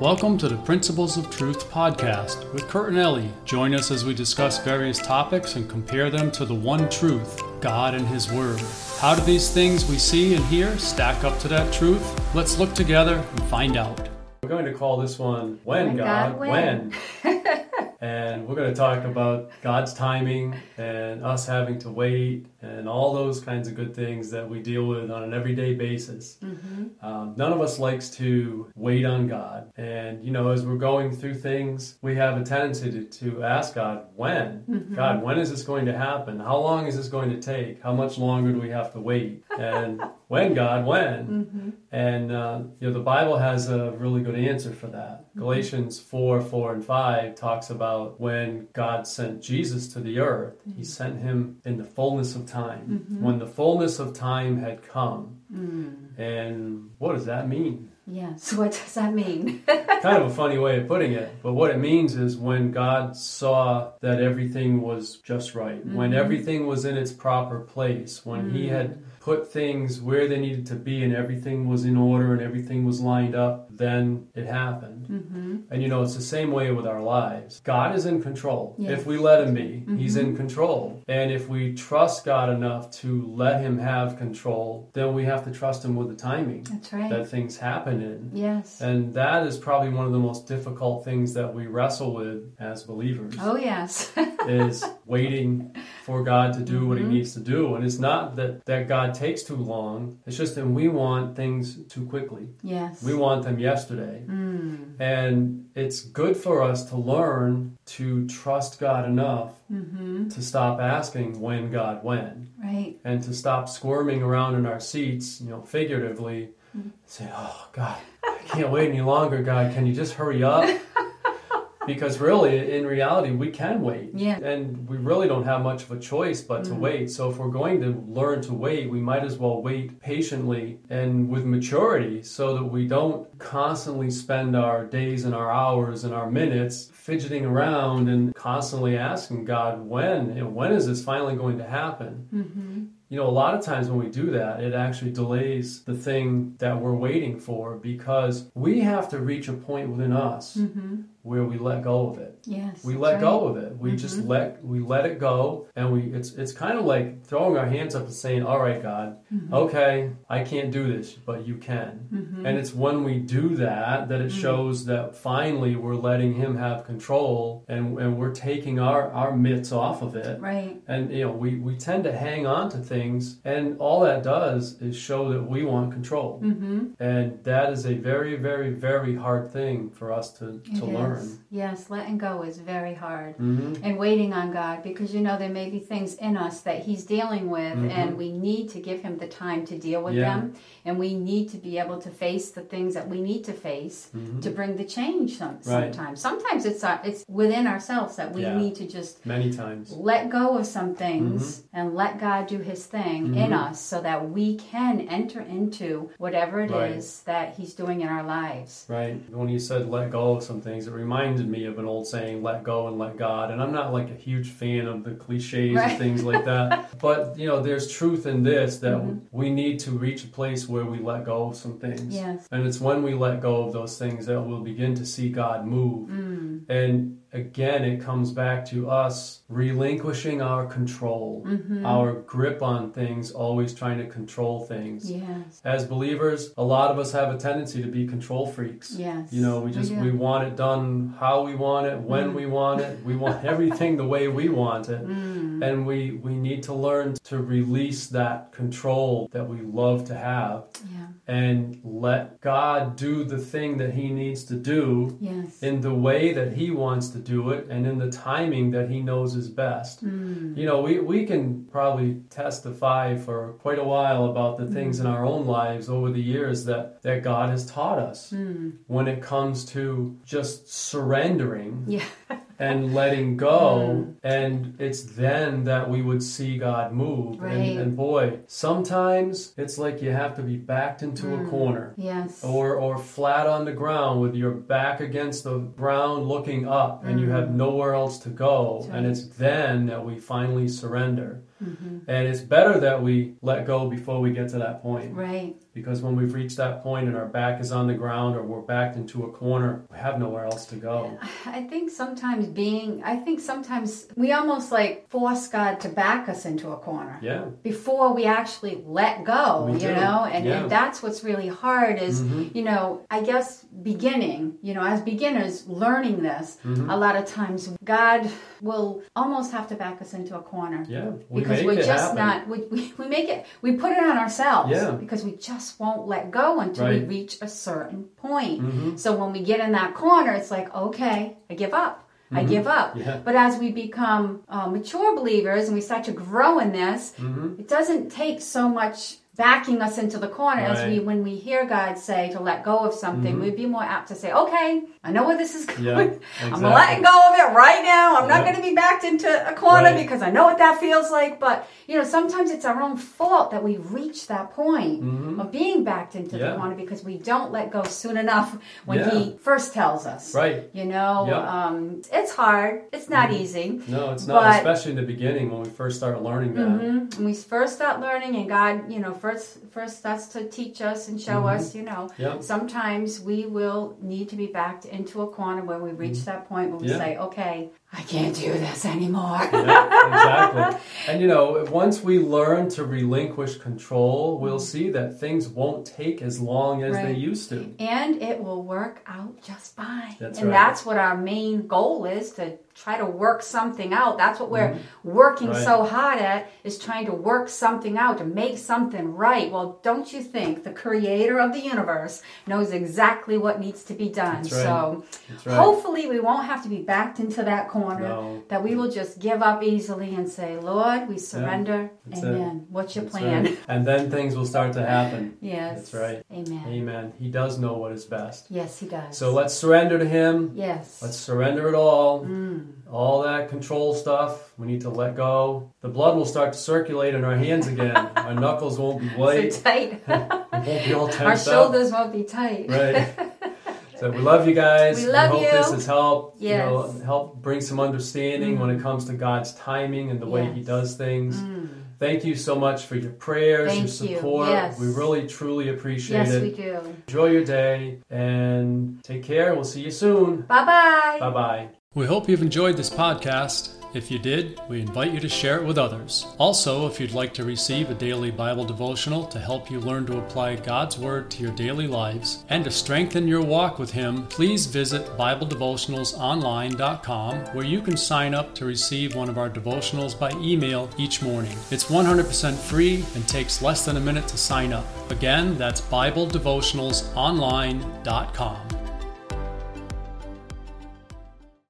Welcome to the Principles of Truth podcast with Curt and Ellie. Join us as we discuss various topics and compare them to the one truth, God and His Word. How do these things we see and hear stack up to that truth? Let's look together and find out. We're going to call this one When, When God, God, When. When. and we're going to talk about God's timing and us having to wait and all those kinds of good things that we deal with on an everyday basis. Um, none of us likes to wait on God. And, you know, as we're going through things, we have a tendency to, to ask God, when? God, when is this going to happen? How long is this going to take? How much longer do we have to wait? And when, God, when? Mm-hmm. And, uh, you know, the Bible has a really good answer for that. Mm-hmm. Galatians 4 4 and 5 talks about when God sent Jesus to the earth, He mm-hmm. sent him in the fullness of time. When the fullness of time had come. Mm. And what does that mean? Yes. What does that mean? kind of a funny way of putting it, but what it means is when God saw that everything was just right, when everything was in its proper place, when He had mm. Put things where they needed to be and everything was in order and everything was lined up, then it happened. Mm-hmm. And you know, it's the same way with our lives. God is in control. Yes. If we let Him be, mm-hmm. He's in control. And if we trust God enough to let Him have control, then we have to trust Him with the timing That's right. that things happen in. yes. And that is probably one of the most difficult things that we wrestle with as believers oh, yes. is waiting for God to do Mm-hmm. what he needs to do. And it's not that, that God takes too long. It's just that we want things too quickly. yes. We want them yesterday. Mm. And it's good for us to learn to trust God enough Mm-hmm. to stop asking when God when Right. and to stop squirming around in our seats, you know, figuratively, Mm-hmm. say, "Oh God, I can't wait any longer. God, can you just hurry up?" because really, in reality, we can wait, Yeah. and we really don't have much of a choice but to wait. So if we're going to learn to wait, we might as well wait patiently and with maturity, so that we don't constantly spend our days and our hours and our minutes fidgeting around and constantly asking God, "When? And when is this finally going to happen?" Mm-hmm. You know, a lot of times when we do that, it actually delays the thing that we're waiting for because we have to reach a point within us Mm-hmm. where we let go of it. Yes. We let right. go of it. We just Mhm. let we let it go, and we it's it's kind of like throwing our hands up and saying, "All right, God, Mm-hmm. okay, I can't do this, but you can." Mhm. And it's when we do that that it Mm-hmm. shows that finally we're letting Him have control, and and we're taking our our mitts off of it. Right. And you know, we, we tend to hang on to things, and all that does is show that we want control. Mm-hmm. And that is a very, very, very hard thing for us to, to learn. Yes. Letting go is very hard. hmm And waiting on God because you know there may be things in us that He's dealing with, Mhm. and we need to give Him the time to deal with Yeah. them, and we need to be able to face the things that we need to face hmm to bring the change. Some, Right. sometimes, sometimes it's uh, it's within ourselves that we Yeah. need to just Many times. let go of some things Mm-hmm. and let God do His thing in Mhm. us, so that we can enter into whatever it is Right. that He's doing in our lives. Right. When you said let go of some things, it reminded me of an old saying, let go and let God. And I'm not like a huge fan of the cliches Right. and things like that. but, you know, there's truth in this that Mhm. we need to reach a place where we let go of some things. Yes. And it's when we let go of those things that we'll begin to see God move. Mm. And again, it comes back to us relinquishing our control, Mhm. our grip on things, always trying to control things. Yes. As believers, a lot of us have a tendency to be control freaks. Yes. You know, we just we want it done how we want it, when Mm. we want it. We want everything the way we want it. Mm. And we we need to learn to release that control that we love to have Yeah. And let God do the thing that he needs to do Yes. in the way that he wants to do it and in the timing that he knows is best. Mm. You know, we, we can probably testify for quite a while about the things in our own lives over the years that, that God has taught us Mm. when it comes to just surrendering Yeah. and letting go. And it's then that we would see God move. Right. And, and boy, sometimes it's like you have to be backed into a Mm. corner Yes. or or flat on the ground with your back against the ground looking up and you have nowhere else to go That's and it's then that we finally surrender And it's better that we let go before we get to that point. Right. Because when we've reached that point and our back is on the ground or we're backed into a corner, we have nowhere else to go. I think sometimes being, I think sometimes we almost like force God to back us into a corner. Yeah. Before we actually let go, We you do. know, and, Yeah. and that's what's really hard is, Mhm. you know, I guess beginning, you know, as beginners learning this, Mhm. a lot of times God will almost have to back us into a corner. Yeah. Because we're just happen. not we, we, we make it we put it on ourselves Yeah. because we just won't let go until Right. we reach a certain point Mhm. so when we get in that corner it's like okay i give up i Mhm. give up Yeah. but as we become uh, mature believers and we start to grow in this Mhm. it doesn't take so much backing us into the corner as we when we hear god say to let go of something Mhm. we'd be more apt to say okay i know where this is going Yeah, i'm letting go of it right now i'm not going to be backed into a corner Right. because i know what that feels like but you know sometimes it's our own fault that we reach that point Mhm. of being backed into Yeah. the corner because we don't let go soon enough when Yeah. he first tells us Right. you know Yeah. um, it's hard it's not easy No, it's not, especially in the beginning when we first start learning that. hmm When we first start learning, and God, you know, first first starts to teach us and show Mhm. us, you know, Yeah. sometimes we will need to be backed into a corner where we reach that point where we Mm-hmm. Yeah. say, "Okay, I can't do this anymore." Yeah, exactly. And you know, once we learn to relinquish control, we'll see that things won't take as long as they used to. and it will work out just fine. That's and right. that's what our main goal is to try to work something out. That's what we're working Mm-hmm. Right. so hard at is trying to work something out to make something right. Well, don't you think the creator of the universe knows exactly what needs to be done? Right. So right. hopefully we won't have to be backed into that corner. No. That we will just give up easily and say, Lord, we surrender. It. Amen. What's your That's plan? And then things will start to happen. Yes. That's right. Amen. Amen. He does know what is best. Yes, he does. So let's surrender to Him. Yes. Let's surrender it all. Mm. All that control stuff, we need to let go. The blood will start to circulate in our hands again. our knuckles won't be white. So tight. Won't be all Our up. shoulders won't be tight. Right. So we love you guys. We love hope you. this has helped. Yes. You know, help bring some understanding when it comes to God's timing and the way He does things. Mm. Thank you so much for your prayers, Thank your you. support. Yes. We really truly appreciate Yes, it. Yes, we do. Enjoy your day and take care. We'll see you soon. Bye bye. Bye bye. We hope you've enjoyed this podcast. If you did, we invite you to share it with others. Also, if you'd like to receive a daily Bible devotional to help you learn to apply God's Word to your daily lives and to strengthen your walk with Him, please visit BibleDevotionalsOnline.com where you can sign up to receive one of our devotionals by email each morning. It's 100% free and takes less than a minute to sign up. Again, that's BibleDevotionalsOnline.com.